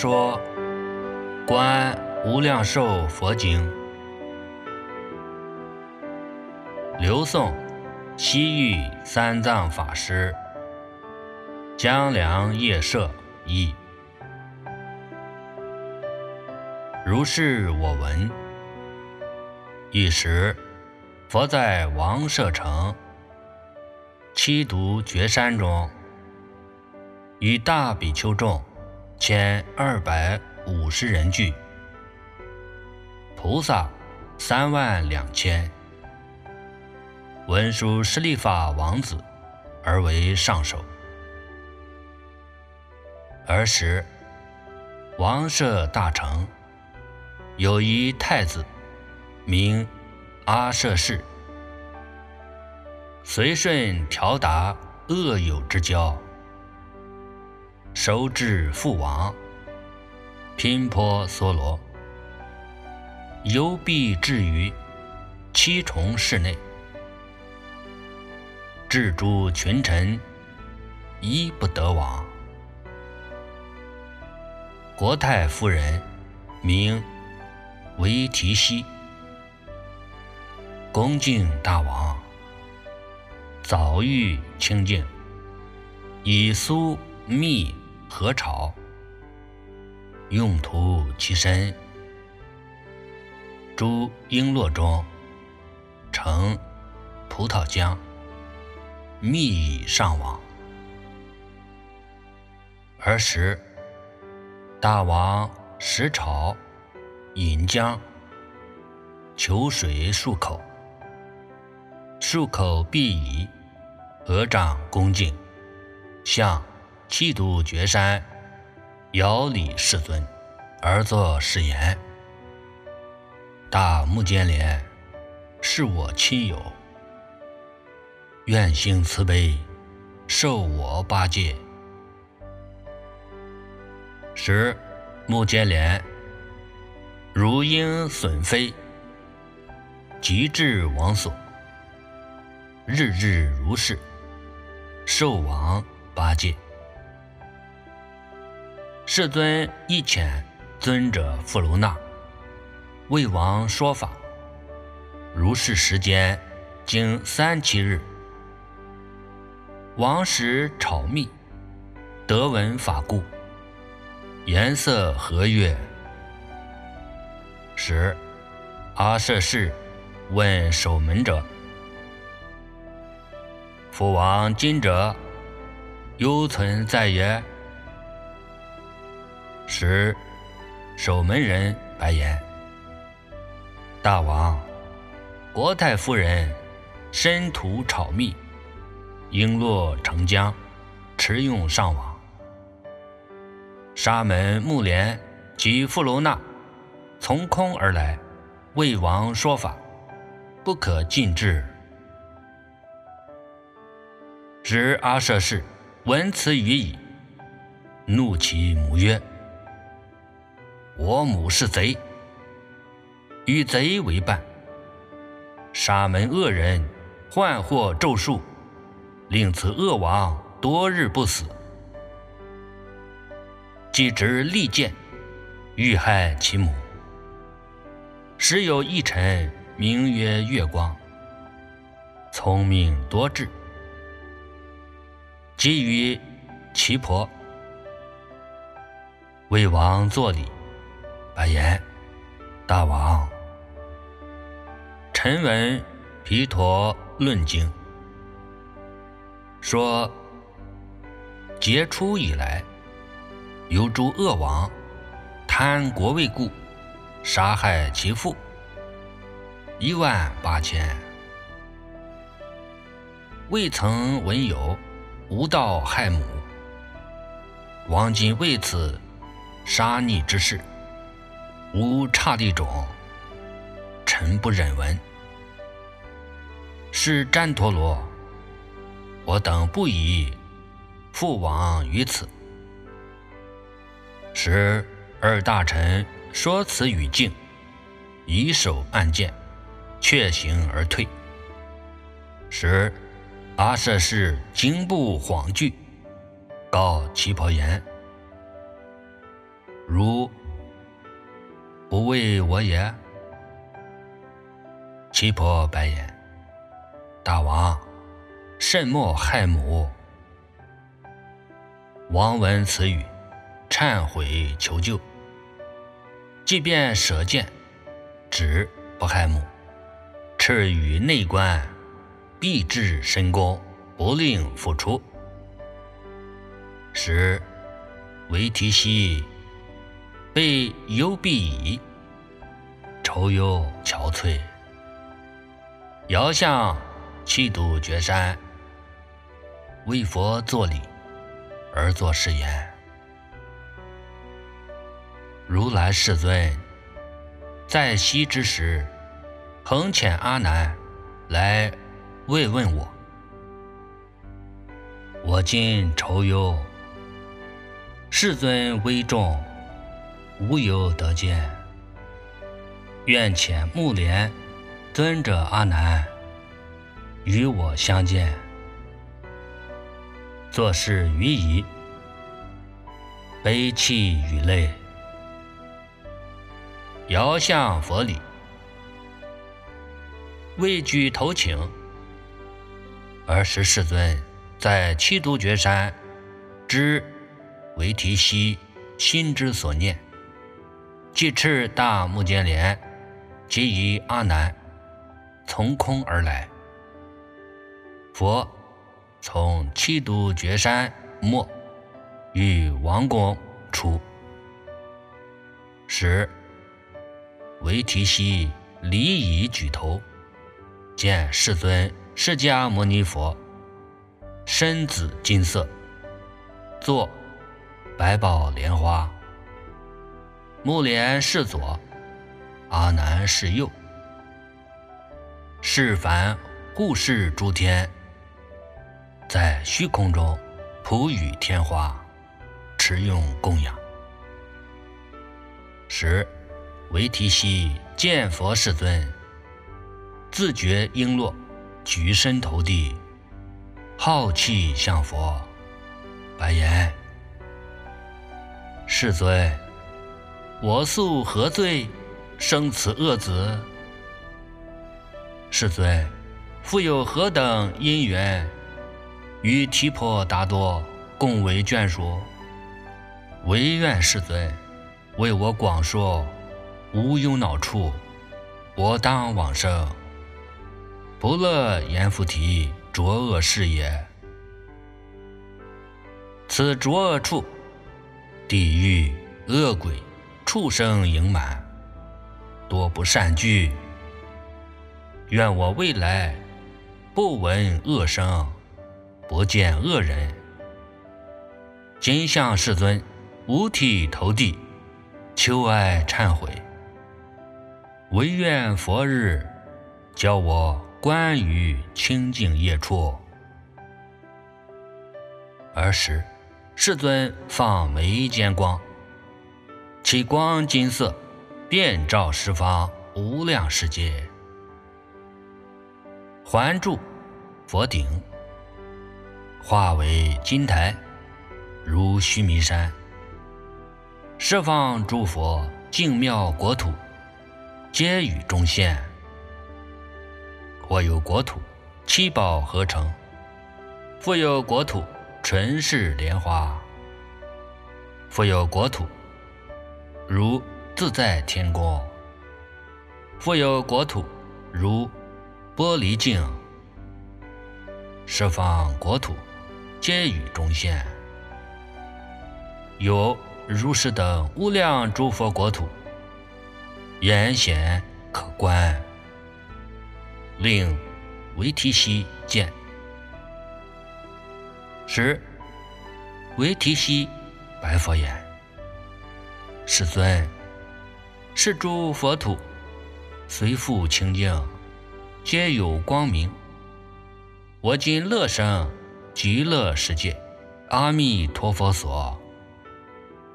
说《观无量寿佛经》，刘宋西域三藏法师江良夜舍译。如是我闻。一时，佛在王舍城七毒绝山中，与大比丘众千二百五十人聚，菩萨三万两千，文殊师利法王子而为上首。儿时，王舍大城。有一太子，名阿舍氏，随顺调达恶友之交，收治父王，频婆娑罗，游必至于七重室内，至诸群臣，一不得往。国太夫人，名。为提西，恭敬大王，早欲清净，以苏密和炒，用途其身。诸璎珞中盛葡萄浆，蜜以上网。儿时，大王食炒。饮浆，求水漱口，漱口必以，合掌恭敬，向七度绝山，遥礼世尊，而作誓言：“大目犍连，是我亲友，愿行慈悲，受我八戒。”十目犍连。如鹰隼飞，即至王所，日日如是，寿王八戒。世尊一遣尊者富卢那为王说法。如是时间，经三七日，王时炒蜜，得闻法故，颜色和悦。时，阿舍氏问守门者：“父王今者犹存在也？”时，守门人白言：“大王，国太夫人身涂炒蜜，璎珞成浆，持用上网。沙门木莲及富楼那。”从空而来，为王说法，不可尽制。知阿舍氏闻此语已，怒其母曰：“我母是贼，与贼为伴，沙门恶人幻惑咒术，令此恶王多日不死。即执利剑，欲害其母。”时有一臣，名曰月光，聪明多智，即与其婆。为王作礼，白言：“大王，臣闻毗陀论经，说劫初以来，有诸恶王贪国位故。”杀害其父一万八千，未曾闻有无道害母。王今为此杀逆之事，无刹地种，臣不忍闻。是旃陀罗，我等不以父王于此。时二大臣。说此语境，以手按剑，却行而退。时阿舍氏惊怖恍惧，告其婆言：“如不为我也？岐婆白言：“大王，慎莫害母。”王闻此语，忏悔求救。即便舍剑，只不害母。敕与内官，必至深宫，不令复出。时韦提希被忧必矣，愁忧憔悴。遥向七度绝山，为佛作礼，而作誓言：如来世尊在昔之时，恒遣阿难来慰问我，我今愁忧。世尊威重，无有得见。愿遣木莲尊者阿难与我相见，作事于仪，悲泣与泪，遥向佛礼，畏惧头请。而时世尊在七都绝山之。为提悉心之所念，即持大目犍连，即以阿难从空而来。佛从七都绝山末，与王宫出，时为提西离以举头，见世尊释迦牟尼佛，身紫金色，坐。白宝莲花，木莲是左，阿难是右。是凡护世诸天，在虚空中普雨天花，持用供养。十维提希见佛世尊，自觉璎珞，举身投地，好气向佛，白言。世尊，我素何罪，生此恶子？世尊，复有何等因缘，与提婆达多共为眷属？唯愿世尊为我广说，无忧恼处，我当往生，不乐阎浮提浊恶事也。此浊恶处。地狱恶鬼、畜生盈满，多不善聚。愿我未来不闻恶声，不见恶人。今向世尊五体投地，求哀忏悔。唯愿佛日教我观于清净业处。儿时。世尊放眉间光，其光金色，遍照十方无量世界。环住佛顶，化为金台，如须弥山。十方诸佛净妙国土，皆与中现。或有国土七宝合成，复有国土。纯是莲花，复有国土，如自在天宫；复有国土，如玻璃镜。十方国土，皆与中现。有如是等无量诸佛国土，言显可观，令维提希见。时，维提希白佛言：“世尊，是诸佛土随复清净，皆有光明。我今乐生极乐世界，阿弥陀佛所。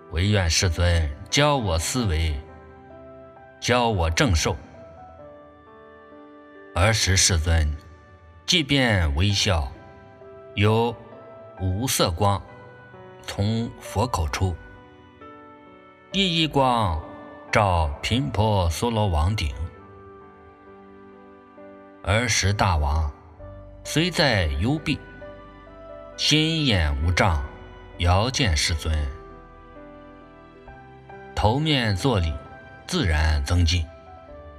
唯愿世尊教我思维，教我正受。儿时世尊即便微笑，有。”五色光从佛口出，一一光照频婆娑罗王顶。儿时大王虽在幽闭，心眼无障，遥见世尊，头面作礼，自然增进，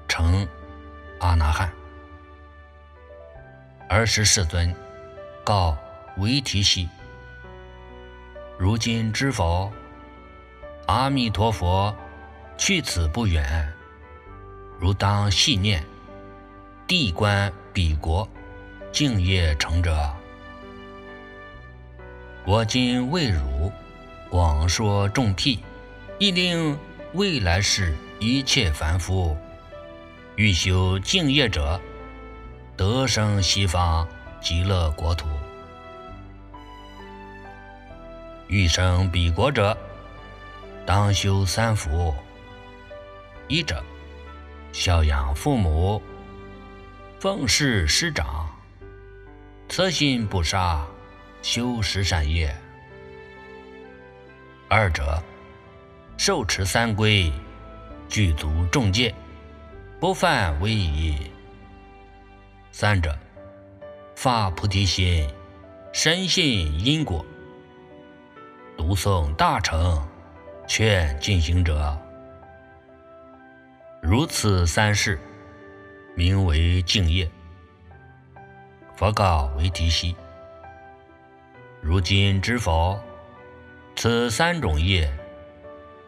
成阿那汉。儿时世尊告维提西：“如今知否？阿弥陀佛去此不远，如当细念。”地观彼国，敬业成者。我今为汝广说众辟，亦令未来世一切凡夫欲修敬业者，得生西方极乐国土；欲生彼国者，当修三福：一者孝养父母。奉事师长，慈心不杀，修十善业；二者受持三规，具足众戒，不犯威仪；三者发菩提心，深信因果，读诵大乘，劝进行者。如此三事。名为敬业。佛告维提西：“如今知否？此三种业，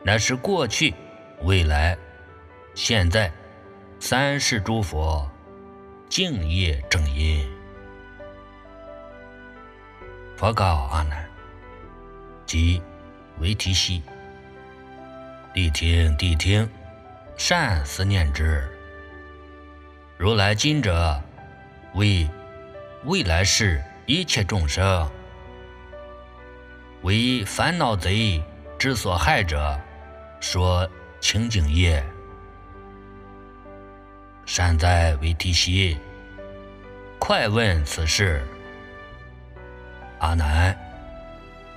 乃是过去、未来、现在三世诸佛敬业正因。”佛告阿难：“即维提西，谛听，谛听，善思念之。”如来今者，为未来世一切众生，为烦恼贼之所害者，说清净业。善哉，为提西，快问此事。阿难，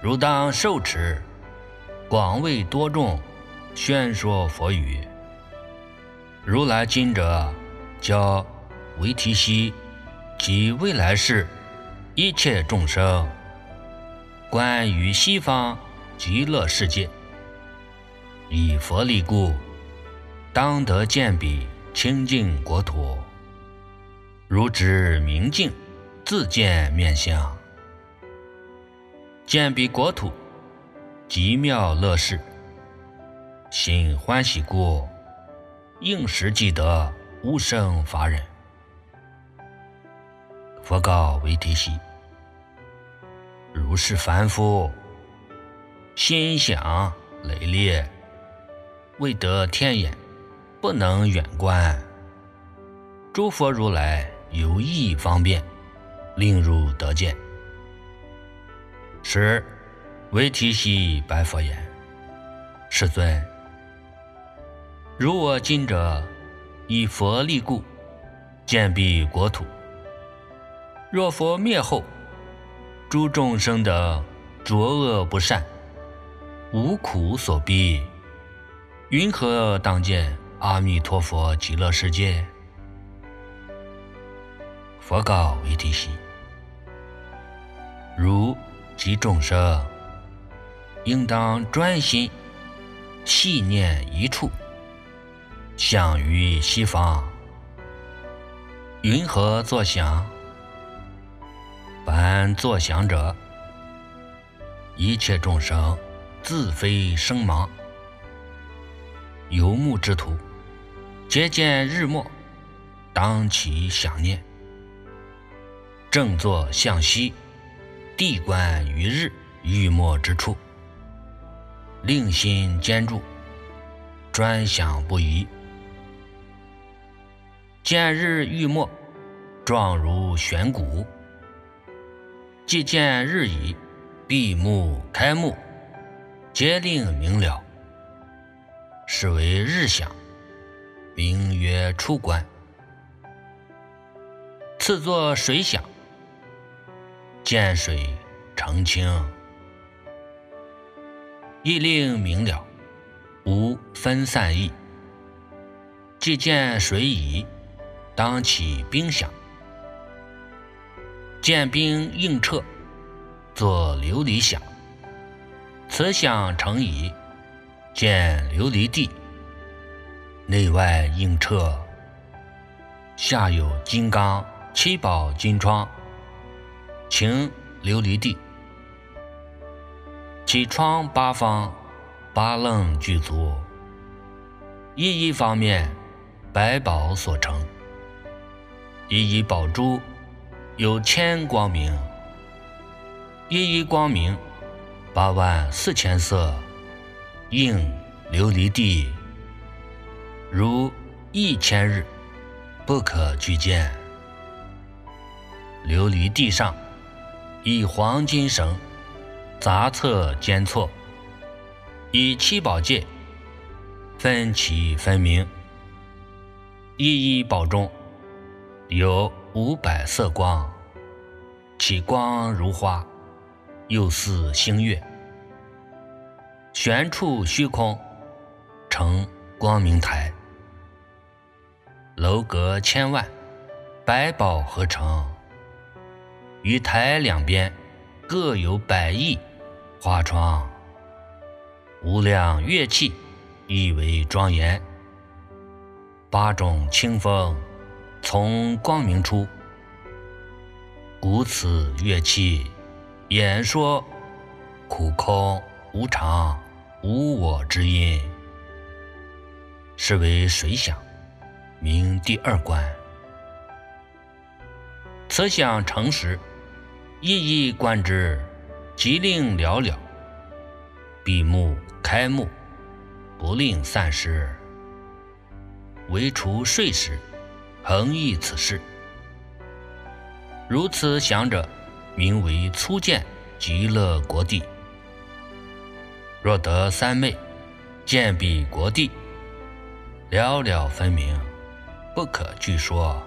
汝当受持，广为多众宣说佛语。如来今者。教维提西及未来世一切众生，关于西方极乐世界，以佛力故，当得见彼清净国土，如知明镜，自见面相，见彼国土极妙乐事，心欢喜故，应时即得。无生法忍。佛告维提西：如是凡夫，心想累劣，未得天眼，不能远观。诸佛如来有意方便，令汝得见。时维提西白佛言：世尊，如我今者。以佛力故，见彼国土。若佛灭后，诸众生的浊恶不善，无苦所逼，云何当见阿弥陀佛极乐世界？佛告维提西：如及众生，应当专心细念一处。向于西方，云何作响？凡作响者，一切众生自非生盲，游牧之徒，皆见日没，当起想念。正坐向西，地观于日欲没之处，令心坚住，专想不移。见日欲没，状如悬鼓；既见日已，闭目开目，皆令明了。是为日想，名曰出观。次作水想，见水澄清，亦令明了。无分散意。既见水矣，当起兵饷。见兵应撤，作琉璃响。此响成矣，见琉璃地，内外应撤。下有金刚七宝金窗，擎琉璃地。其窗八方，八楞具足。一一方面，百宝所成。一一宝珠。有千光明，一一光明，八万四千色，映琉璃地，如一千日，不可具见。琉璃地上，以黄金绳，杂侧间错，以七宝界，分其分明。一一宝中，有。五百色光，其光如花，又似星月。悬处虚空，成光明台。楼阁千万，百宝合成。于台两边各有百亿花窗，无量乐器，亦为庄严。八种清风。从光明出，鼓此乐器演说苦空无常无我之音，是为水响，名第二关。此响成时，一一观之，即令了了。闭目开目，不令散失，唯除睡时。恒益此事，如此想者，名为初见极乐国地。若得三昧，见彼国地，了了分明，不可具说，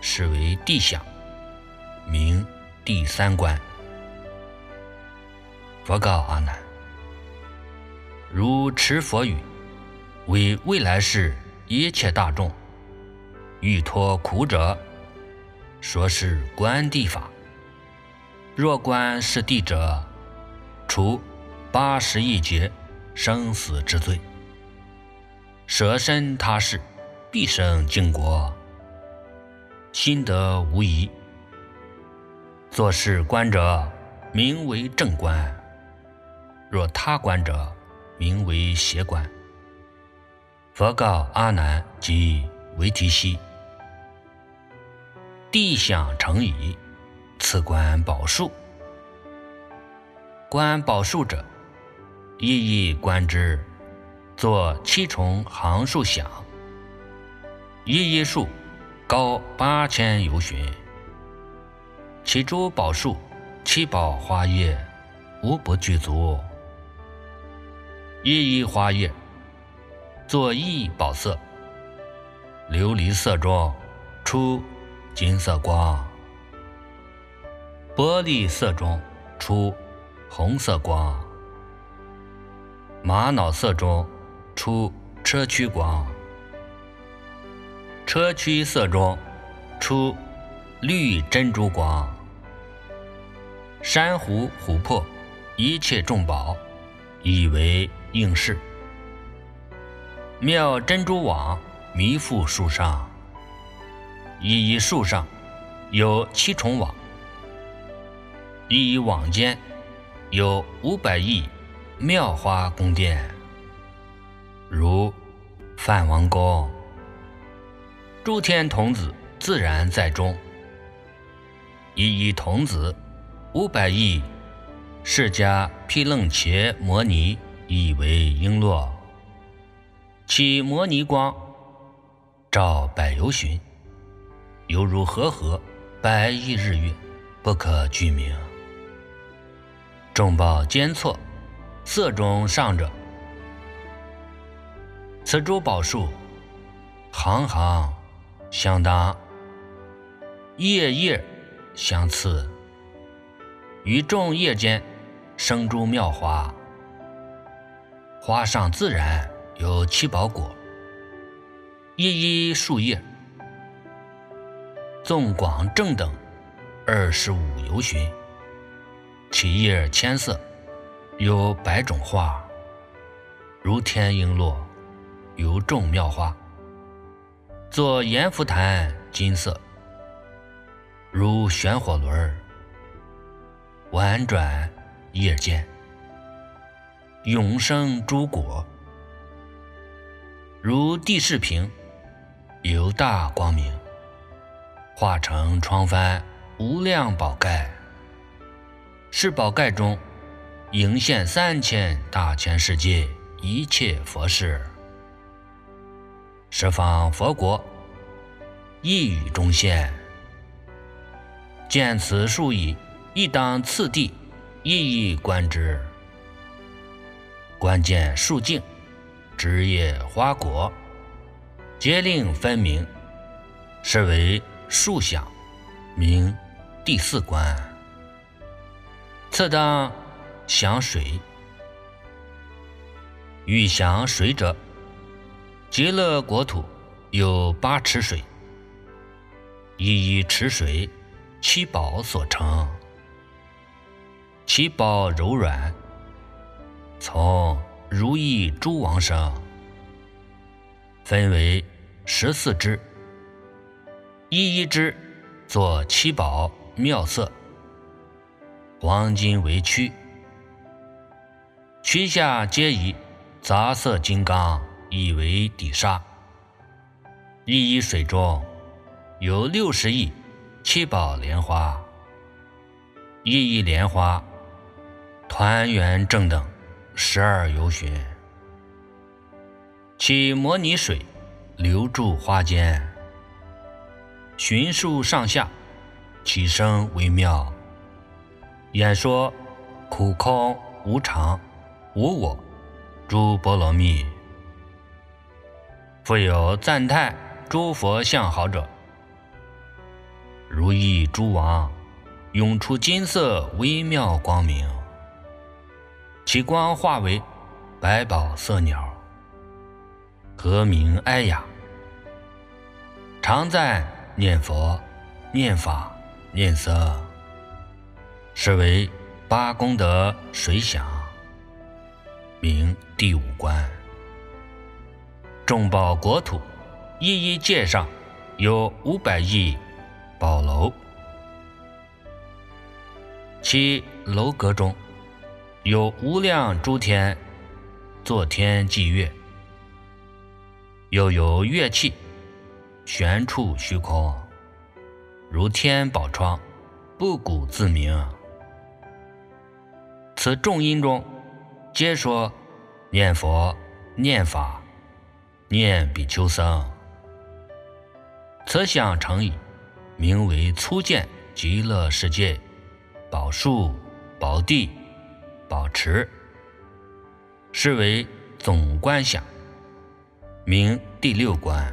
是为地想，名第三观。佛告阿难：如持佛语，为未来世一切大众。欲脱苦者，说是观地法。若观是地者，除八十亿劫生死之罪，舍身他世，必生净国，心得无疑。作是观者，名为正观；若他观者，名为邪观。佛告阿难及维提西。地想成矣，此观宝树。观宝树者，一一观之，作七重行树想。一一树高八千由旬，其诸宝树、七宝花叶，无不具足。一一花叶，作一宝色，琉璃色中出。金色光，玻璃色中出红色光，玛瑙色中出车曲光，车曲色中出绿珍珠光，珊瑚琥珀一切众宝以为应饰，妙珍珠网弥覆树上。一一树上有七重网，一一网间有五百亿妙花宫殿，如梵王宫，诸天童子自然在中。一一童子五百亿释迦毗楞伽摩尼以为璎珞，其摩尼光照百由旬。犹如和合百亿日月，不可具名。众宝间错，色中上者，此诸宝树，行行相当，叶叶相次，于众叶间生诸妙花，花上自然有七宝果，一一树叶，纵广正等二十五由旬，其叶千色，有百种花，如天璎珞，有众妙花。作阎浮檀金色，如旋火轮婉转叶间，永生诸果，如地势平，有大光明，化成窗幡无量宝盖。是宝盖中，迎现三千大千世界一切佛事。十方佛国，一语中现。见此数矣，亦当次第一一观之。观见树径、枝叶、花果，皆令分明，是为树想，名第四关。次当想水，欲想水者。极乐国土有八池水，一一池水，七宝所成。七宝柔软，从如意诸王生，分为十四支，一一支作七宝妙色，黄金为躯，躯下皆以杂色金刚。以为底沙，一一水中有六十亿七宝莲花，一一莲花团圆正等十二游旬，其摩尼水流注花间，寻数上下，起声微妙，演说苦空无常无我诸波罗蜜。复有赞叹诸佛相好者，如意诸王涌出金色微妙光明，其光化为百宝色鸟，和鸣哀雅，常赞念佛、念法、念僧，是为八功德水响，名第五关。众宝国土，一一界上有五百亿宝楼，其楼阁中有无量诸天，作天祭乐，又有乐器悬处虚空，如天宝窗，不鼓自鸣。此众音中，皆说念佛、念法。念比丘僧，此想成矣，名为初见极乐世界宝树、宝地、宝池，是为总观想，名第六观。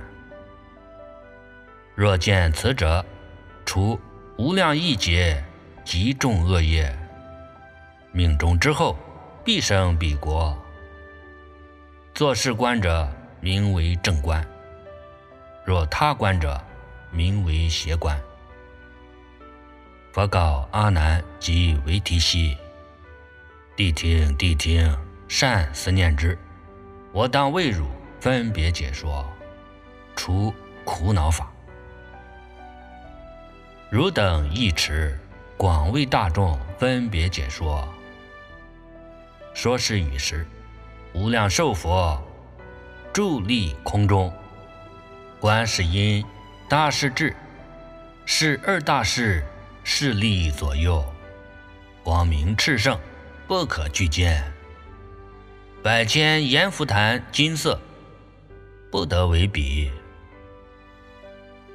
若见此者，除无量亿劫极重恶业，命中之后必生彼国。作是观者。名为正观，若他观者，名为邪观。佛告阿难及维提悉：“谛听，谛听，善思念之。我当为汝分别解说，除苦恼法。汝等一持，广为大众分别解说。说是语时，无量寿佛。”伫立空中，观世音大势至，是二大士势力左右，光明炽盛，不可具见。百千阎浮檀金色，不得为比。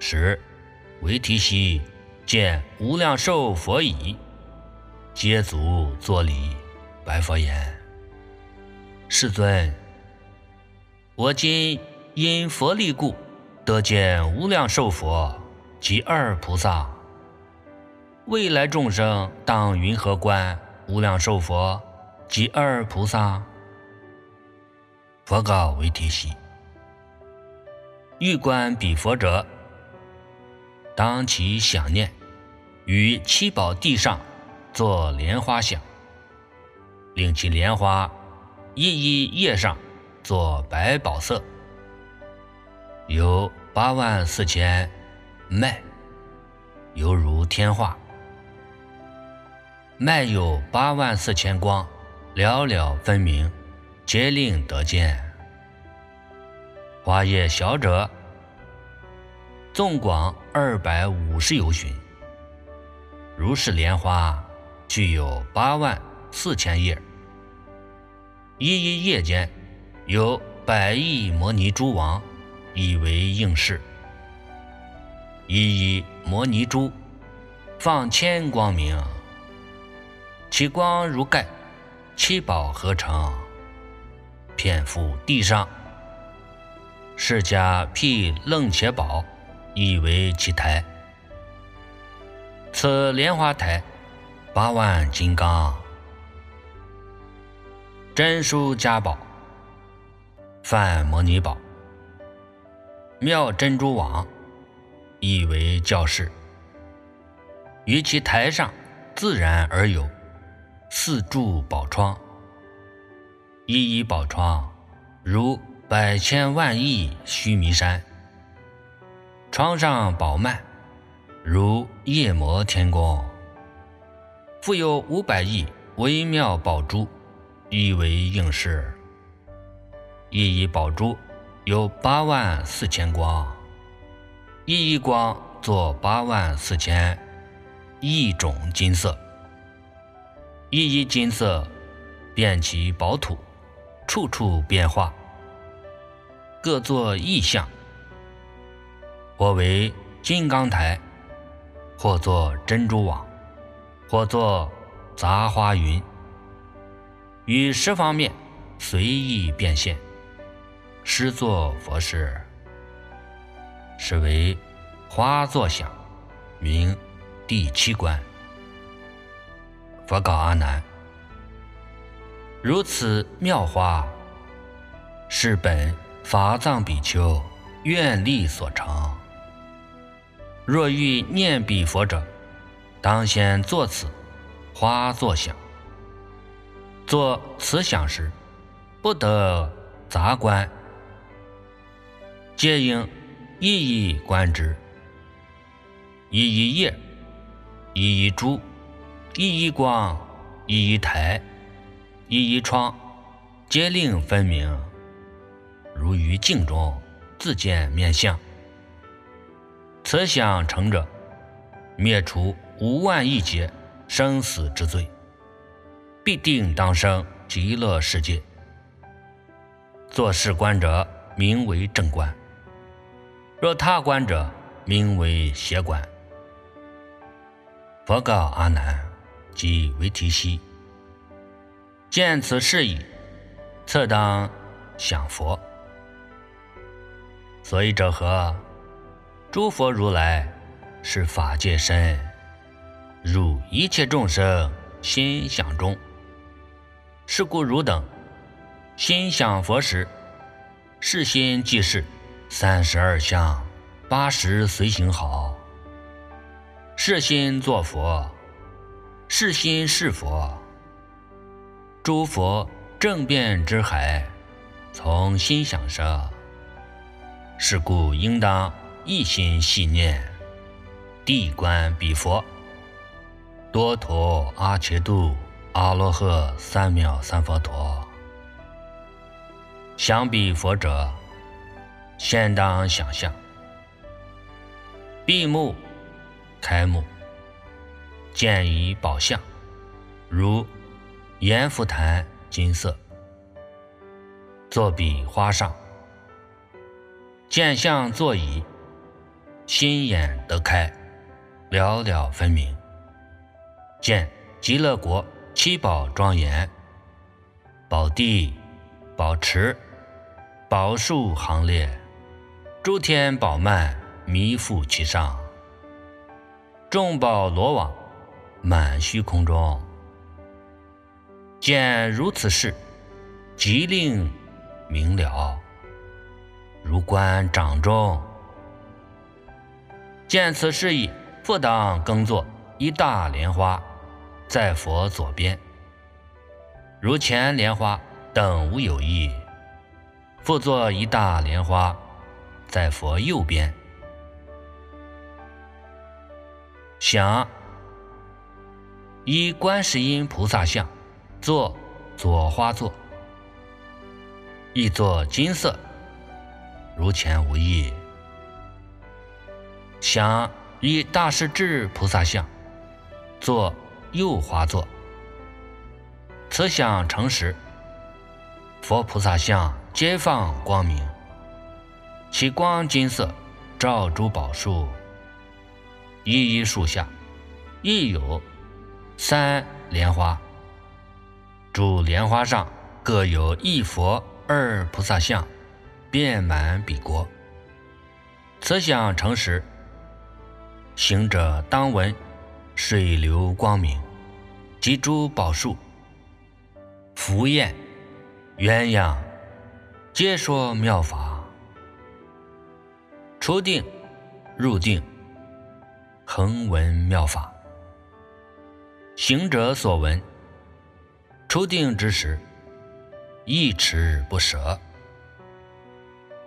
十为提悉见无量寿佛已，皆足作礼，白佛言：“世尊。”我今因佛力故，得见无量寿佛及二菩萨。未来众生当云何观无量寿佛及二菩萨？佛告为提兮：欲观彼佛者，当其想念，于七宝地上作莲花想，令其莲花一一叶上作白宝色，有八万四千脉，犹如天化；脉有八万四千光，了了分明。皆令得见。花叶小者，纵广二百五十由旬。如是莲花，具有八万四千叶。一一叶间，有百亿摩尼珠王，以为应饰。一一摩尼珠，放千光明，其光如盖，七宝合成。遍覆地上，释迦辟楞伽宝，以为其台。此莲花台，八万金刚，真书家宝，梵摩尼宝，妙珍珠网，以为教室。于其台上，自然而有四柱宝窗。一一宝窗，如百千万亿须弥山；窗上宝幔，如夜摩天宫。复有五百亿微妙宝珠，以为应饰。一一宝珠有八万四千光，一一光作八万四千亿种金色。一一金色，遍其宝土。处处变化，各作异象，或为金刚台，或作珍珠网，或作杂花云，于十方面随意变现，施作佛事，是为花作想，名第七观。佛告阿难。如此妙花，是本法藏比丘愿力所成。若欲念彼佛者，当先作此花作想。作此想时，不得杂观，皆应一一观之。一一叶，一一珠，一一光，一一台。一一窗，皆令分明，如于镜中自见面相。此想成者，灭除无万亿劫生死之罪，必定当生极乐世界。作是观者，名为正观；若他观者，名为邪观。佛告阿难，即为提悉。见此事矣，侧当想佛。所以者何？诸佛如来是法界身，入一切众生心想中。是故汝等心想佛时，是心即是三十二相，八十随行好。是心作佛，是心是佛。诸佛正变之海，从心想生。是故应当一心系念，地观彼佛，多陀阿伽度阿罗诃三藐三佛陀。想彼佛者，先当想象。闭目，开目，见以宝相，如。阎浮檀金色，坐比花上，见相坐椅，心眼得开，了了分明。见极乐国七宝庄严，宝地、宝池、宝树行列，诸天宝幔弥覆其上，众宝罗网满虚空中。见如此事，即令明了，如观掌中。见此事意，复当耕作一大莲花，在佛左边。如前莲花等无有异，复作一大莲花，在佛右边。想一观世音菩萨像，坐左花座，一座金色，如前无异。想以大势至菩萨像，坐右华座。此想成时，佛菩萨像皆放光明，其光金色，照诸宝树。一一树下，亦有三莲花。诸莲花上各有一佛二菩萨像，遍满彼国。此想成时，行者当闻水流光明，及诸宝树、福焰、鸳鸯，皆说妙法。初定，入定。恒闻妙法，行者所闻，初定之时，一持不舍，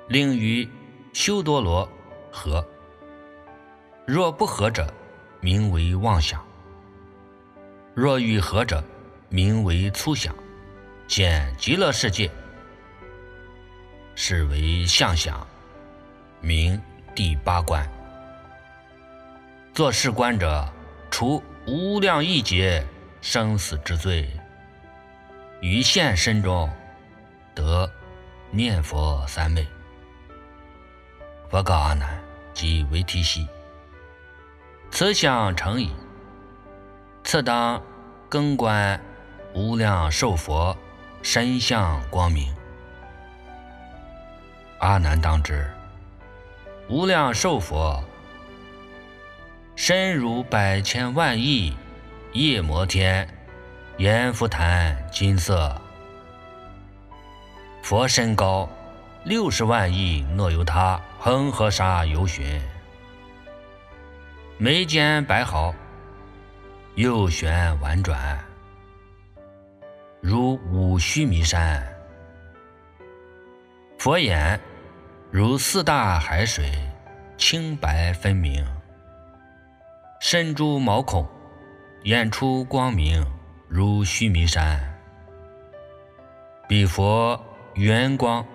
令于修多罗合。若不合者，名为妄想；若欲合者，名为粗想。见极乐世界，是为相想，名第八关。做事观者，除无量亿劫生死之罪，于现身中得念佛三昧。佛告阿难即为提悉：此相成矣。次当更观无量寿佛身相光明。阿难当知，无量寿佛。身如百千万亿夜摩天，阎浮檀金色。佛身高六十万亿诺由他恒河沙游巡，眉间白毫，右旋婉转，如五须弥山。佛眼如四大海水，清白分明。身诸毛孔，眼出光明，如须弥山。彼佛圆光，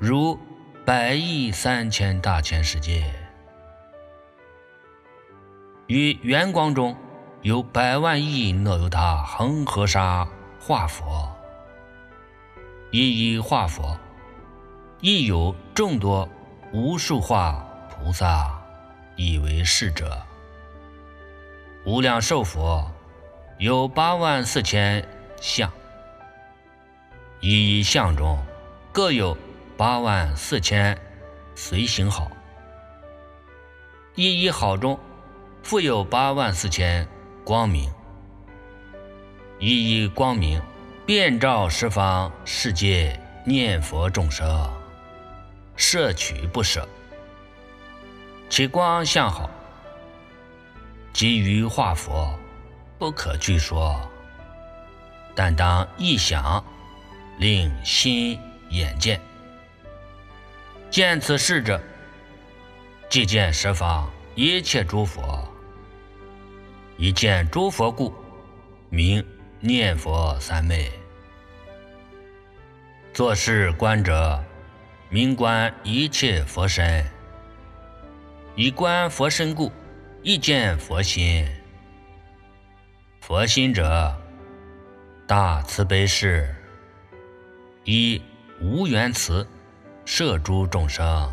如百亿三千大千世界。于圆光中有百万亿那由他恒河沙化佛，一一化佛，亦有众多无数化菩萨，以为侍者。无量寿佛有八万四千相，一一相中各有八万四千随行好，一一好中复有八万四千光明，一一光明遍照十方世界念佛众生，摄取不舍，其光相好。基于化佛，不可具说，但当一想，令心眼见。见此事者，即见十方一切诸佛。一见诸佛故，名念佛三昧。作是观者，名观一切佛身。以观佛身故。一见佛心，佛心者，大慈悲事，以无缘慈，摄诸众生。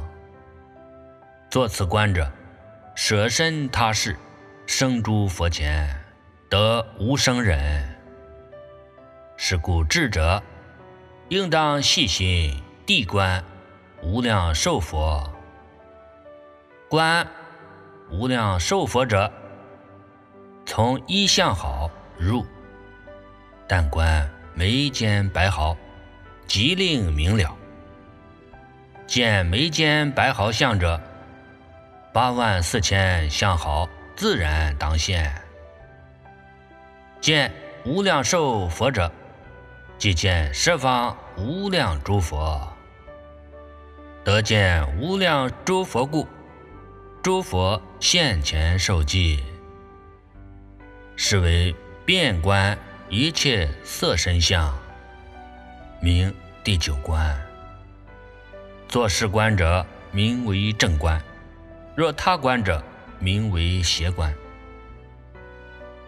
作此观者，舍身他世，生诸佛前，得无生忍。是故智者，应当细心谛观无量寿佛，观。无量寿佛者，从一相好入，但观眉间白毫，即令明了。见眉间白毫相者，八万四千相好自然当现。见无量寿佛者，即见十方无量诸佛。得见无量诸佛故，诸佛现前受记，是为遍观一切色身相，名第九观。作是观者，名为正观；若他观者，名为邪观。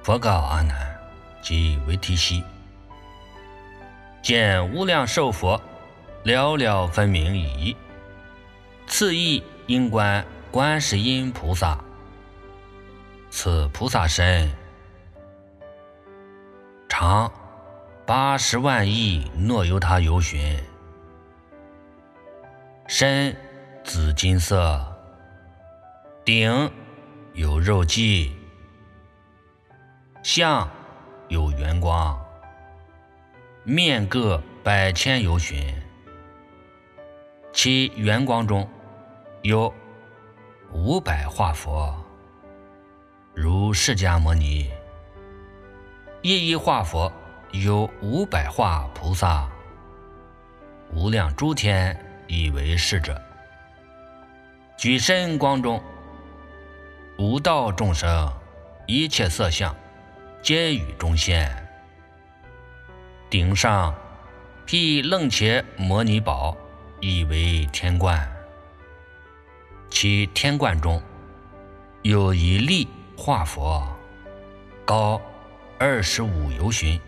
佛告阿难，即为提西，见无量寿佛，了了分明矣。次亦应观观世音菩萨，此菩萨身长八十万亿诺由他游巡，身紫金色，顶有肉髻，相有圆光，面各百千由旬，其圆光中。有五百化佛，如释迦牟尼；一一化佛有五百化菩萨，无量诸天以为是者。举身光中，无道众生一切色相，皆与中现。顶上辟楞伽摩尼宝，以为天冠。其天冠中有一粒化佛，高二十五由旬。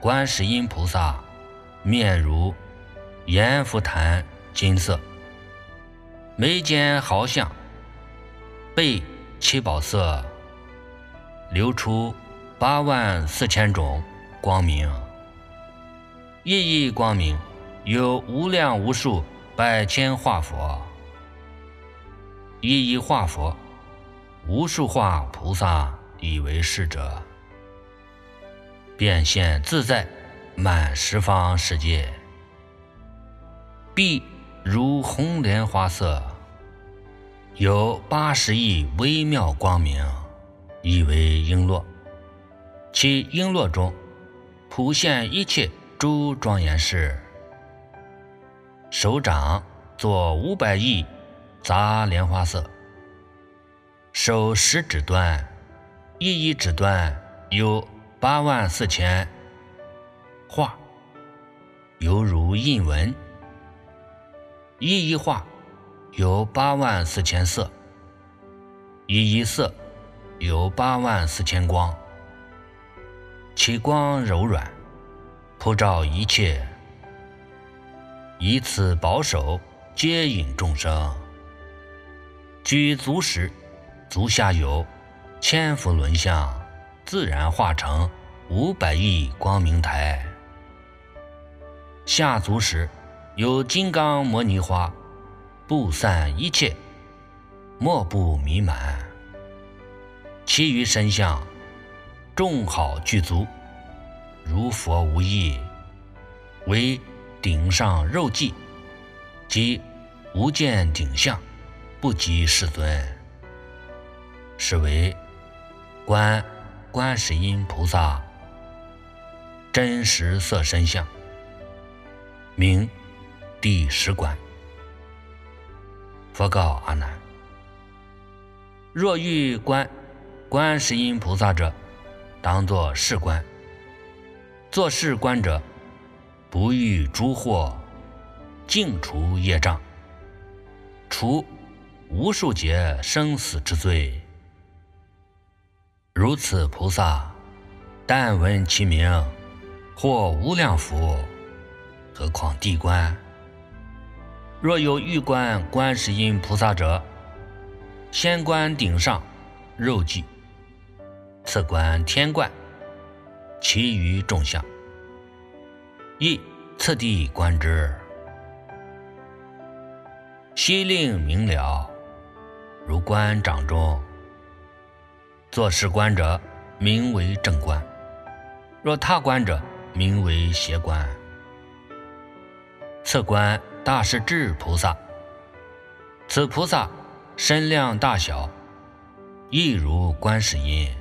观世音菩萨面如阎浮檀金色，眉间毫相，背七宝色，流出八万四千种光明，熠熠光明，有无量无数百千化佛。一一化佛，无数化菩萨以为是者，变现自在，满十方世界。碧如红莲花色，有八十亿微妙光明，以为璎珞。其璎珞中，普现一切诸庄严事。手掌作五百亿。杂莲花色，手食指端，一一指端有八万四千画，犹如印文；一一画有八万四千色，一一色有八万四千光，其光柔软，普照一切，以此保守，接引众生。举足时，足下有千佛轮相，自然化成五百亿光明台；下足时，有金刚摩尼花，布散一切，莫不弥满。其余身相，众好具足，如佛无异，为顶上肉髻，即无见顶相。不及世尊，是为观观世音菩萨真实色身相，名第十观。佛告阿难：若欲观观世音菩萨者，当作是观。作是观者，不遇诸惑，净除业障，除。无数劫生死之罪，如此菩萨，但闻其名，获无量福，何况地观？若有欲观观世音菩萨者，先观顶上肉髻，次观天冠，其余众相，亦次第观之。悉令明了。如观掌中，作是观者，名为正观；若他观者，名为邪观。次观大势至菩萨。此菩萨身量大小，亦如观世音，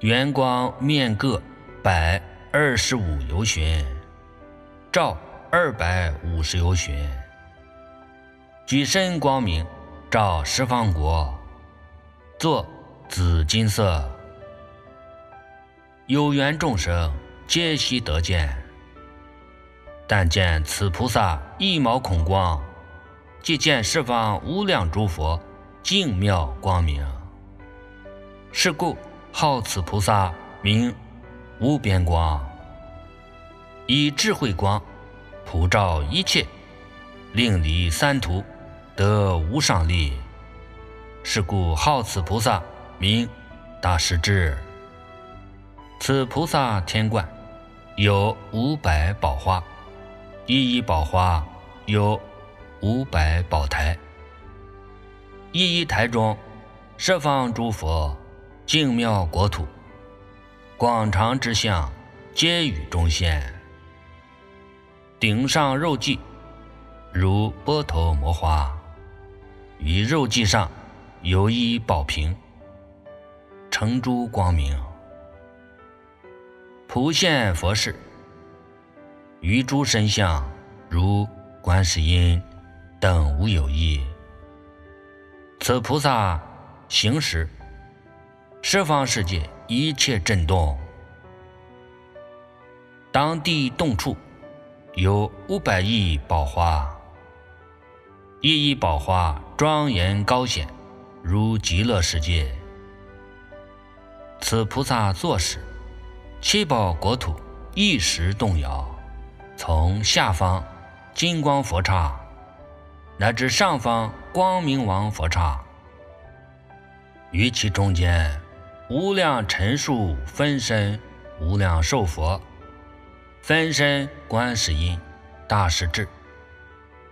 圆光面各百二十五由旬，照二百五十由旬，举身光明，照十方国，作紫金色。有缘众生皆悉得见。但见此菩萨一毛孔光，即见十方无量诸佛净妙光明。是故号此菩萨名无边光，以智慧光普照一切，令离三途，得无上利。是故号此菩萨名大势至。此菩萨天观有五百宝花。一一宝花有五百宝台，一一台中设方诸佛净妙国土，广长之相皆与中现。顶上肉髻如波头摩花，于肉髻上有一宝瓶，成诸光明，普现佛事。于诸神像，如观世音等无有异。此菩萨行时，十方世界一切震动，当地动处有五百亿宝花，一一宝花庄严高显，如极乐世界。此菩萨坐时，七宝国土一时动摇。从下方金光佛刹，乃至上方光明王佛刹，于其中间无量陈数分身无量寿佛，分身观世音大势至，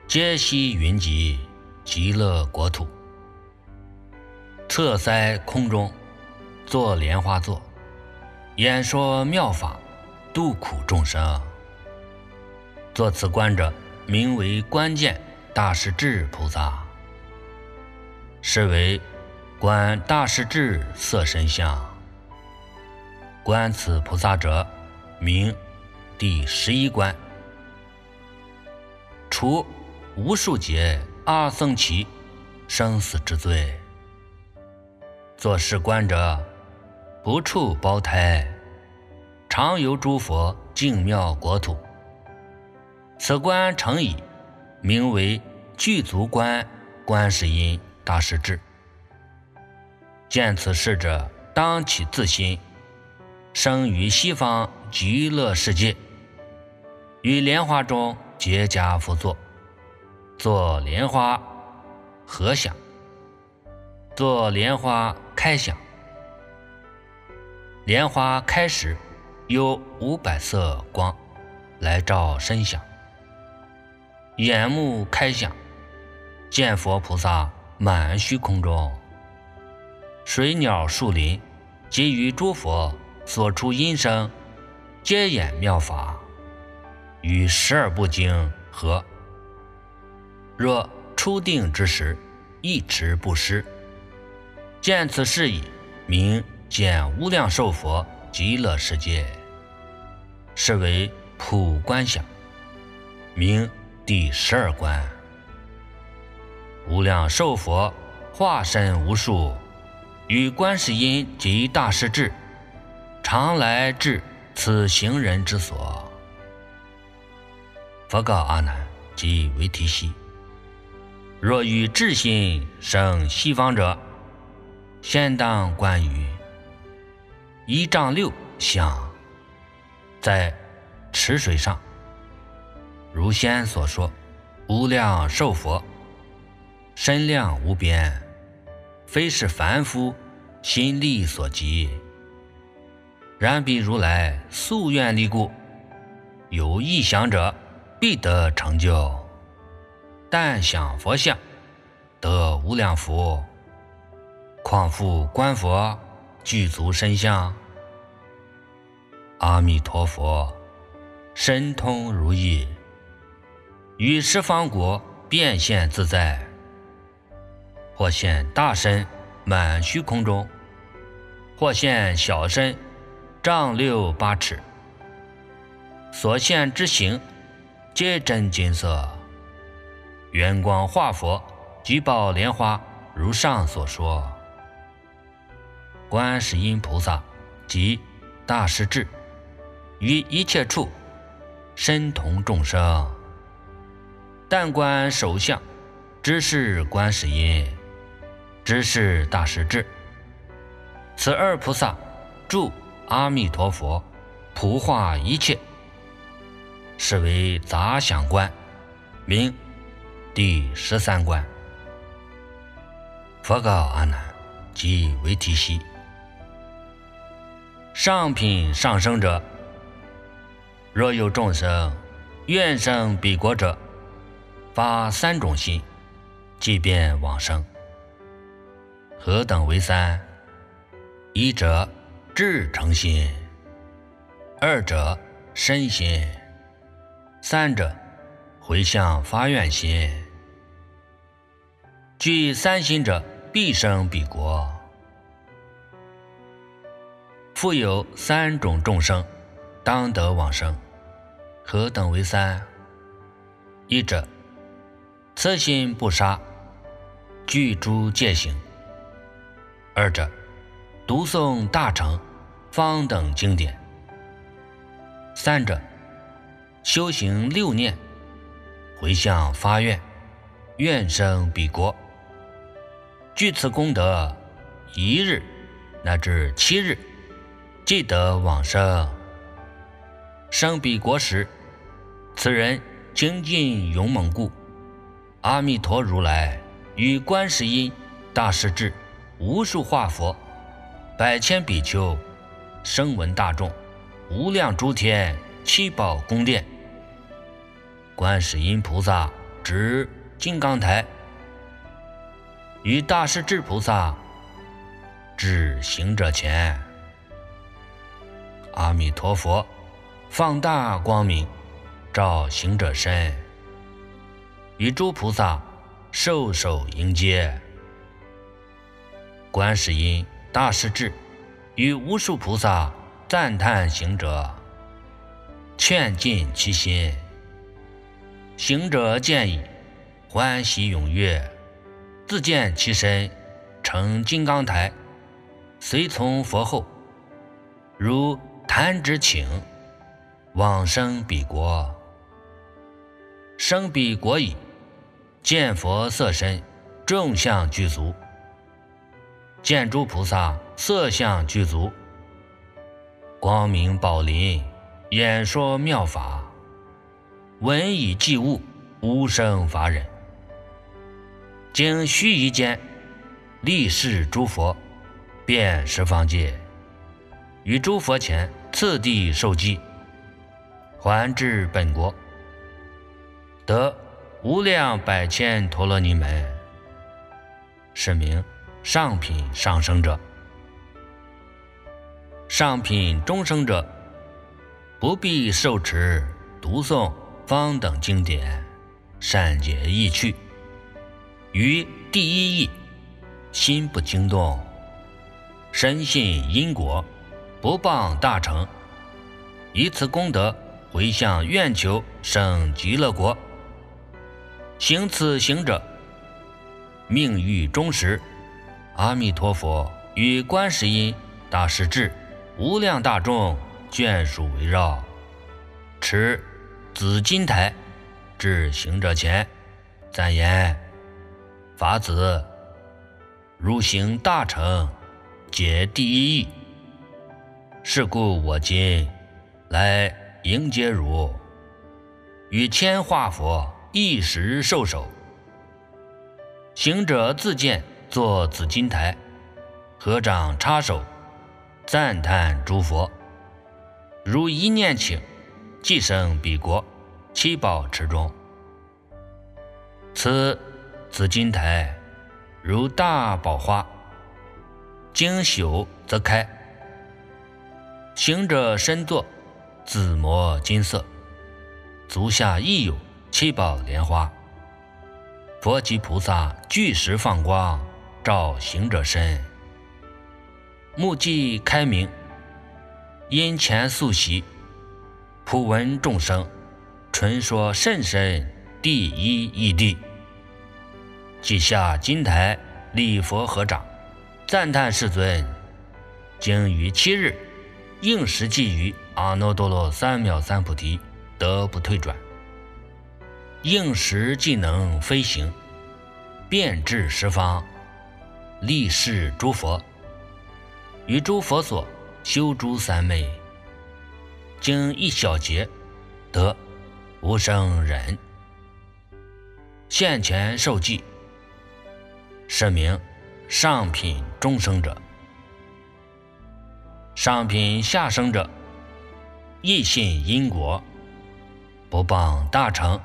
皆悉云集极乐国土，侧塞空中，坐莲花座，演说妙法，度苦众生。作此观者，名为观见大势至菩萨，是为观大势至色身相。观此菩萨者，名第十一观。除无数劫阿僧祇生死之罪，作是观者，不处胞胎，常游诸佛净妙国土。此观成矣，名为具足观观世音大势至。见此事者，当起自心，生于西方极乐世界，于莲花中结跏趺坐，作莲花合想，作莲花开想。莲花开时，有五百色光来照身想。眼目开想，见佛菩萨满虚空中，水鸟树林，及于诸佛所出音声，皆演妙法，与十二部经合。若初定之时，一持不失。见此事已，名见无量寿佛极乐世界，是为普观想，名。第十二关，无量寿佛化身无数，与观世音及大势至，常来至此行人之所。佛告阿难及维提西：若欲智心生西方者，先当观于一丈六相，在池水上。如先所说，无量寿佛，身量无边，非是凡夫心力所及。然彼如来夙愿力故，有意想者，必得成就。但想佛像，得无量福。况复观佛具足身相，阿弥陀佛，神通如意。于十方国变现自在，或现大身满虚空中，或现小身丈六八尺，所现之形皆真金色，圆光化佛，举宝莲花，如上所说。观世音菩萨即大势至，于一切处身同众生。但观首相，知是观世音，知是大势至。此二菩萨住阿弥陀佛，普化一切，是为杂想观，名第十三观。佛告阿难，即为提悉。上品上生者，若有众生愿生彼国者，发三种心，即便往生。何等为三？一者至诚心，二者身心，三者回向发愿心。具三心者，必生彼国。复有三种众生，当得往生。何等为三？一者，慈心不杀，具诸戒行；二者，读诵大乘方等经典；三者，修行六念，回向发愿，愿生彼国。具此功德，一日乃至七日。即得往生，生彼国时，此人精进勇猛故，阿弥陀如来与观世音、大势至、无数化佛、百千比丘、声闻大众、无量诸天七宝宫殿，观世音菩萨执金刚台，与大势至菩萨至行者前。阿弥陀佛，放大光明，照行者身，与诸菩萨受手迎接。观世音、大势至与无数菩萨赞叹行者，劝尽其心。行者见已，欢喜踊跃，自见其身成金刚台，随从佛后，如。弹指请往生彼国，生彼国矣。见佛色身，众相具足；见诸菩萨色相具足，光明宝林，演说妙法，闻以济物，无生法忍。经须臾间，立誓诸佛，遍十方界，于诸佛前。次第受记，还至本国，得无量百千陀罗尼门，是名上品上生者。上品中生者，不必受持读诵方等经典，善解意趣，于第一义，心不惊动，深信因果。不谤大成，以此功德回向愿求生极乐国。行此行者，命欲终时，阿弥陀佛与观世音、大势至、无量大众眷属围绕，持紫金台至行者前，赞言：“法子，如行大成，解第一义。”是故我今来迎接汝，与千化佛一时受手。行者自见坐紫金台，合掌插手，赞叹诸佛。如一念请，即生彼国七宝池中。此紫金台如大宝花，经朽则开。行者身坐，紫磨金色，足下亦有七宝莲花。佛及菩萨巨石放光，照行者身。目际开明，因前素习，普闻众生传说甚深第一义谛。即下金台礼佛合掌，赞叹世尊，经于七日应时即于阿耨多罗三藐三菩提得不退转，应时即能飞行，遍至十方，历世诸佛，于诸佛所修诸三昧，经一小劫得无生忍，现前受记。是名上品中生者，上品下生者，亦信因果，不谤大成，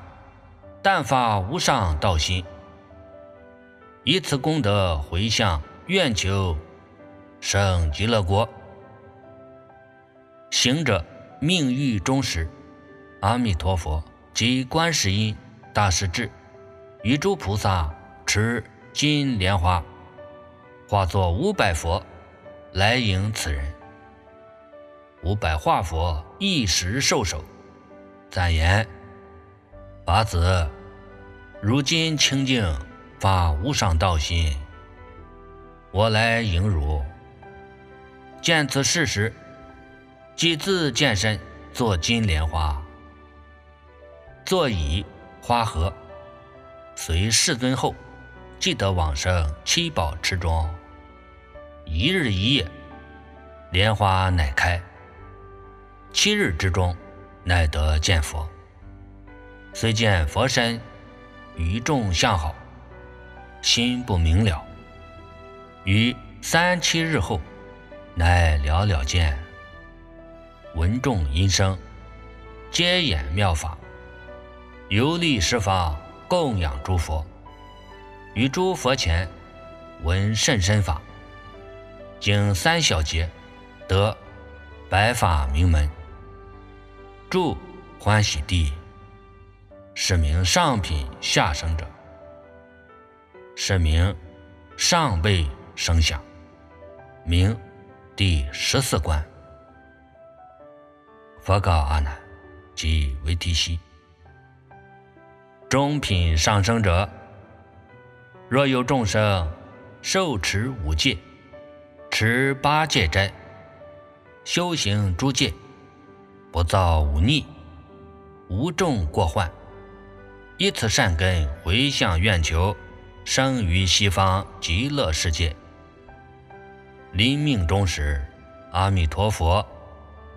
但发无上道心，以此功德回向愿求生极乐国。行者命欲终时，阿弥陀佛及观世音、大势至与诸菩萨持。金莲花化作五百佛来迎此人，五百化佛一时受手，赞言：“法子，如今清净发无上道心，我来迎汝。见此事时，即自见身作金莲花，坐以花盒，随世尊后。”即得往生七宝池中，一日一夜，莲花乃开。七日之中，乃得见佛。虽见佛身，于众相好，心不明了。于三七日后，乃了了见，闻众音声，皆演妙法，游历十方，供养诸佛。于诸佛前闻甚深法，经三小节，得白法名门，住欢喜地，是名上品下生者，是名上辈生相，名第十四关。佛告阿难，即为提悉，中品上生者。若有众生受持五戒，持八戒斋，修行诸戒，不造五逆，无众过患，以此善根回向愿求，生于西方极乐世界。临命终时，阿弥陀佛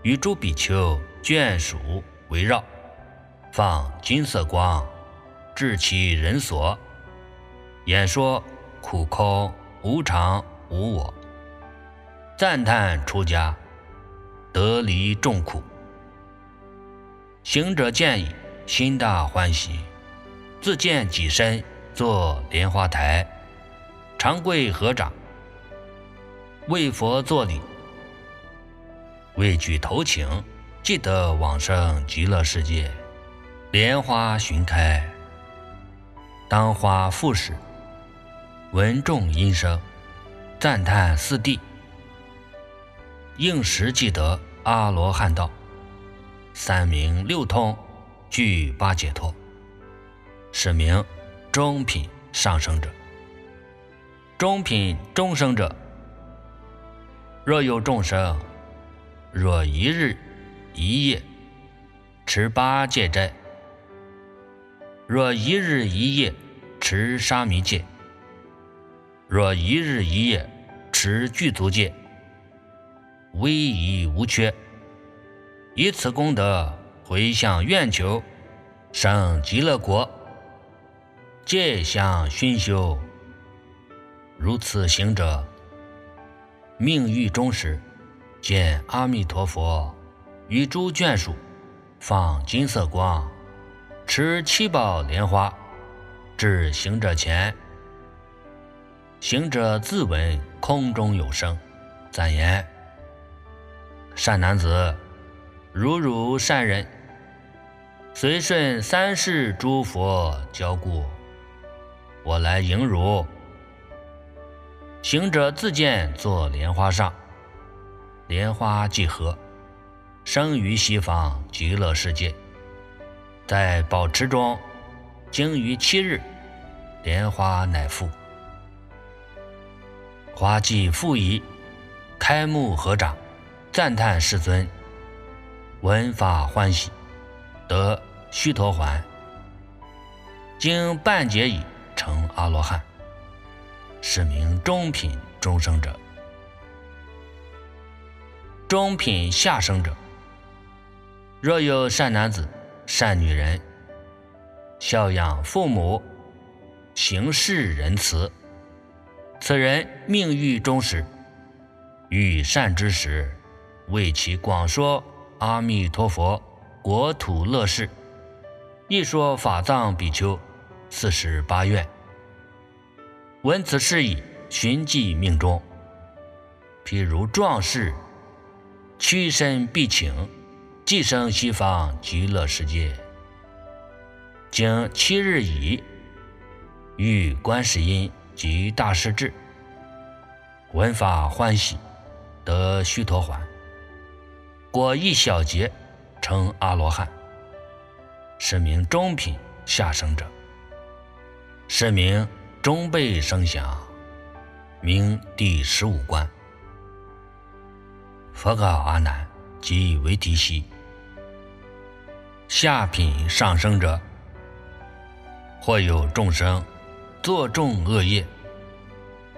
与诸比丘眷属围绕，放金色光，至其人所。演说苦空无常无我，赞叹出家得离众苦。行者见已，心大欢喜，自见己身坐莲花台，长跪合掌，为佛作礼，未举头请，即得往生极乐世界。莲花寻开，当花复始。闻众音声，赞叹四谛，应时即得阿罗汉道，三明六通，具八解脱，是名中品上生者。中品中生者，若有众生，若一日一夜持八戒斋，若一日一夜持沙弥戒。若一日一夜持具足戒，威仪无缺，以此功德回向愿求，生极乐国，戒相熏修。如此行者，命欲终时，见阿弥陀佛与诸眷属放金色光，持七宝莲花，至行者前。行者自闻空中有声，赞言：“善男子，如汝善人，随顺三世诸佛教故，我来迎汝。行者自见坐莲花上，莲花即合，生于西方极乐世界，在宝池中，经于七日，莲花乃复。花既复矣，开目合掌，赞叹世尊，闻法欢喜，得须陀洹，经半劫已成阿罗汉。是名中品中生者。中品下生者，若有善男子、善女人，孝养父母，行事仁慈，此人命欲终时，遇善之时，为其广说阿弥陀佛国土乐事，一说法藏比丘四十八愿。闻此事已，寻迹命中。譬如壮士，屈身必请，即生西方极乐世界。经七日已，遇观世音及大势至，闻法欢喜，得须陀洹。过一小劫，成阿罗汉。是名中品下生者。是名。中辈声响，名第十五关。佛告阿难即为提悉。下品上生者，或有众生作众恶业，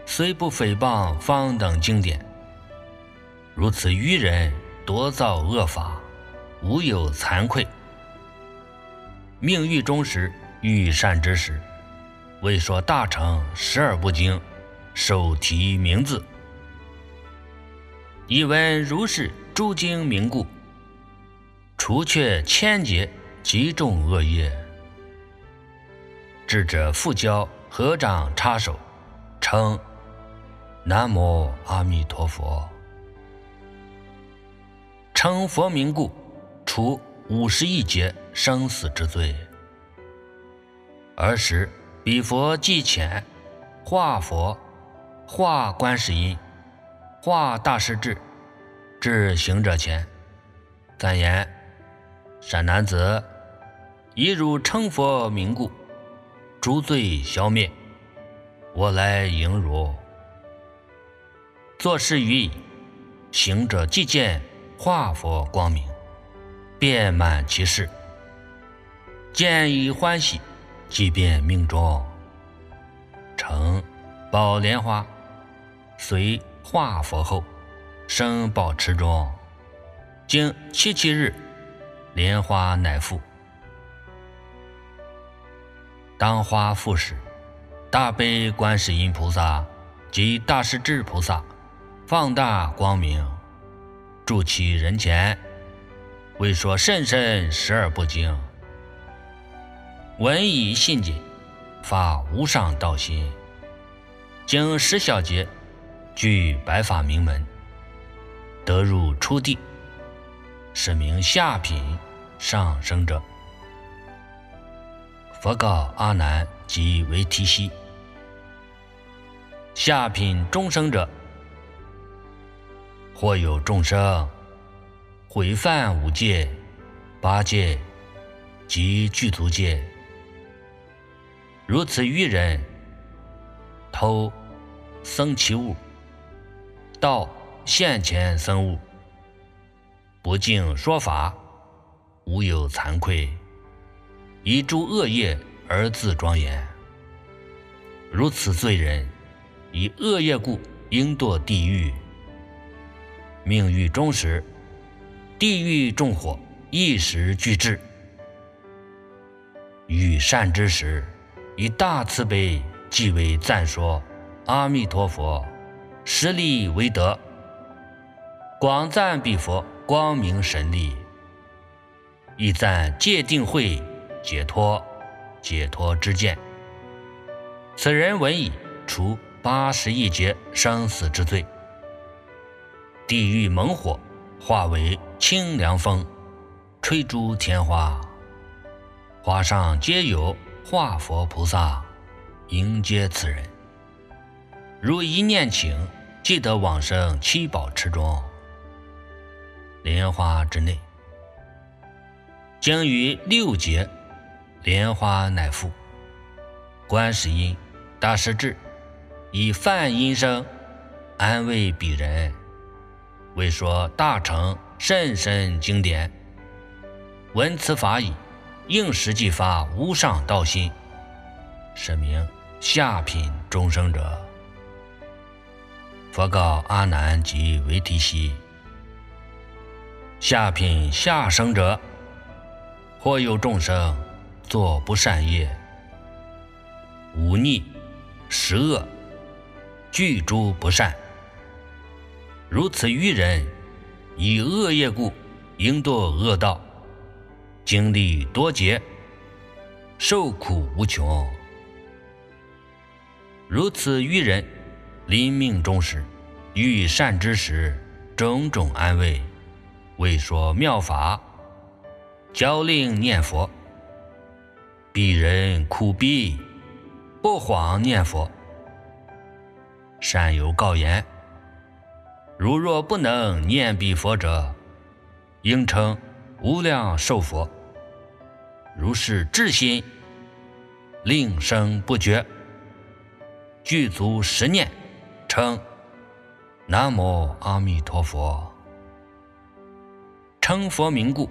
虽不诽谤方等经典，如此愚人多造恶法，无有惭愧。命欲终时，欲善之时。为说大乘十二部经，手提名字，以闻如是诸经名故，除却千劫极重恶业。智者复教合掌插手，称南无阿弥陀佛，称佛名故，除五十亿劫生死之罪。儿时。彼佛即浅，化佛，化观世音，化大势至，至行者前，赞言：“善男子，以汝称佛名故，诸罪消灭，我来迎汝。”作事于已，行者即见化佛光明，遍满其事，见以欢喜。即便命中成宝莲花，随化佛后生宝池中，经七七日，莲花乃复。当花复时，大悲观世音菩萨及大势至菩萨放大光明，住其人前，为说甚深十二部经。闻以信解，发无上道心。经十小劫，具白法名门，得入初地，是名下品上生者。佛告阿难及为提悉。下品众生者，或有众生毁犯五戒、八戒及具足戒。如此愚人，偷生其物，盗现前生物，不敬说法，无有惭愧，以诸恶业而自庄严。如此罪人，以恶业故，应堕地狱。命欲终时，地狱众火一时俱至。遇善之时。以大慈悲，即为赞说阿弥陀佛，实力为德，广赞彼佛光明神力，亦赞戒定慧解脱解脱之见。此人闻已，除八十亿劫生死之罪，地狱猛火化为清凉风，吹诸天花，花上皆有化佛菩萨迎接此人。如一念请，即得往生七宝池中，莲花之内。经于六劫，莲花乃复。观世音大师至，以梵音声安慰彼人，为说大乘甚深经典。闻此法已，应时即发无上道心，是名下品众生者。佛告阿难及维提悉：下品下生者，或有众生作不善业，忤逆、十恶，具诸不善。如此愚人，以恶业故，应堕恶道，经历多劫，受苦无穷。如此愚人。临命终时，遇善知识，种种安慰，为说妙法，教令念佛。鄙人苦逼，不慌念佛。善有告言：如若不能念彼佛者，应称无量寿佛。如是至心，令生不绝，具足十念。称南无阿弥陀佛，称佛名故，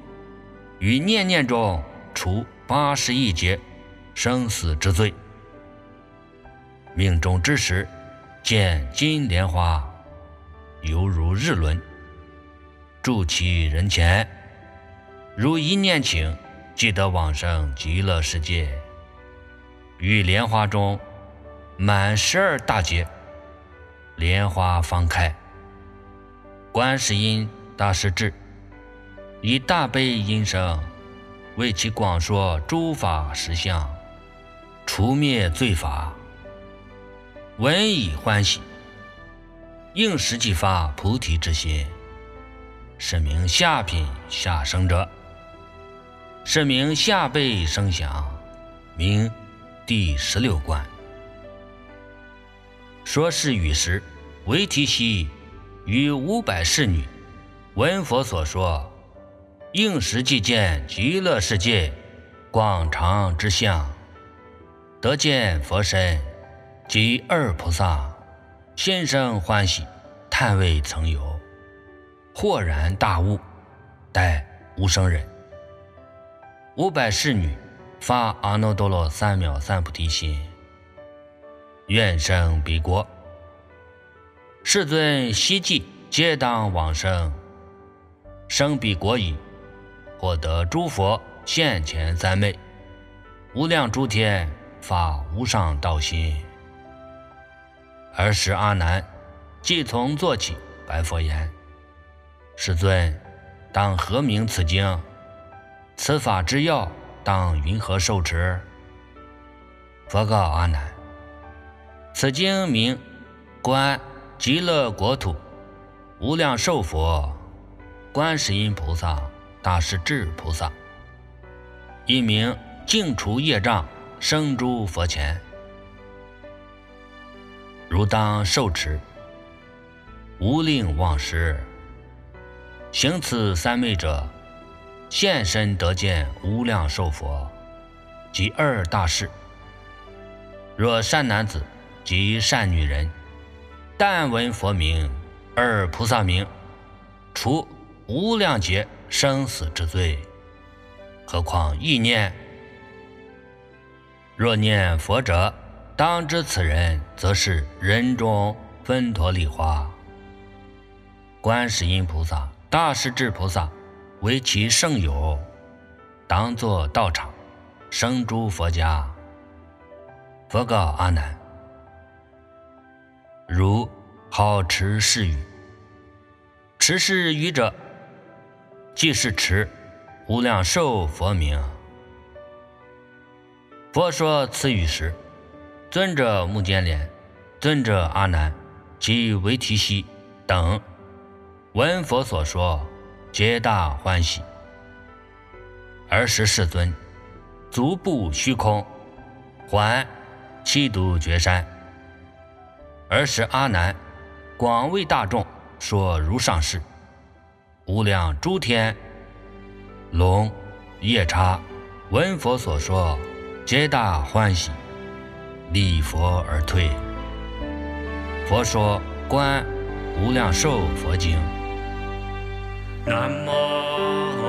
于念念中除八十一劫生死之罪。命中之时，见金莲花，犹如日轮，住其人前，如一念请，即得往生极乐世界。于莲花中满十二大劫。莲花方开，观世音大师至，以大悲音声为其广说诸法实相，除灭罪法，闻已欢喜，应时即发菩提之心，是名下品下生者，是名下辈声响，名第十六观。说是语时，维提西与五百侍女闻佛所说，应时即见极乐世界广长之相，得见佛身及二菩萨，心生欢喜，叹未曾有，豁然大悟，待无生人。五百侍女发阿耨多罗三藐三菩提心。愿生彼国，世尊希冀皆当往生，生彼国矣，获得诸佛现前三昧，无量诸天发无上道心。尔时阿难即从坐起，白佛言：“世尊，当何名此经？此法之要，当云何受持？”佛告阿难。此经名《观极乐国土无量寿佛观世音菩萨大势至菩萨》，一名净除业障生诸佛前，如当受持，无令忘失。行此三昧者，现身得见无量寿佛及二大士。若善男子。及善女人，但闻佛名，而菩萨名，除无量劫生死之罪。何况意念？若念佛者，当知此人则是人中分陀利花。观世音菩萨、大势至菩萨为其圣友，当作道场，生诸佛家。佛告阿难。如好持是语，持是语者，即是持无量寿佛名。佛说此语时，尊者目犍连、尊者阿难及维提西等闻佛所说，皆大欢喜。尔时世尊足步虚空，还七毒绝山。尔时阿难广为大众说如上事，无量诸天龙夜叉闻佛所说，皆大欢喜，礼佛而退。佛说《观无量寿佛经》。南无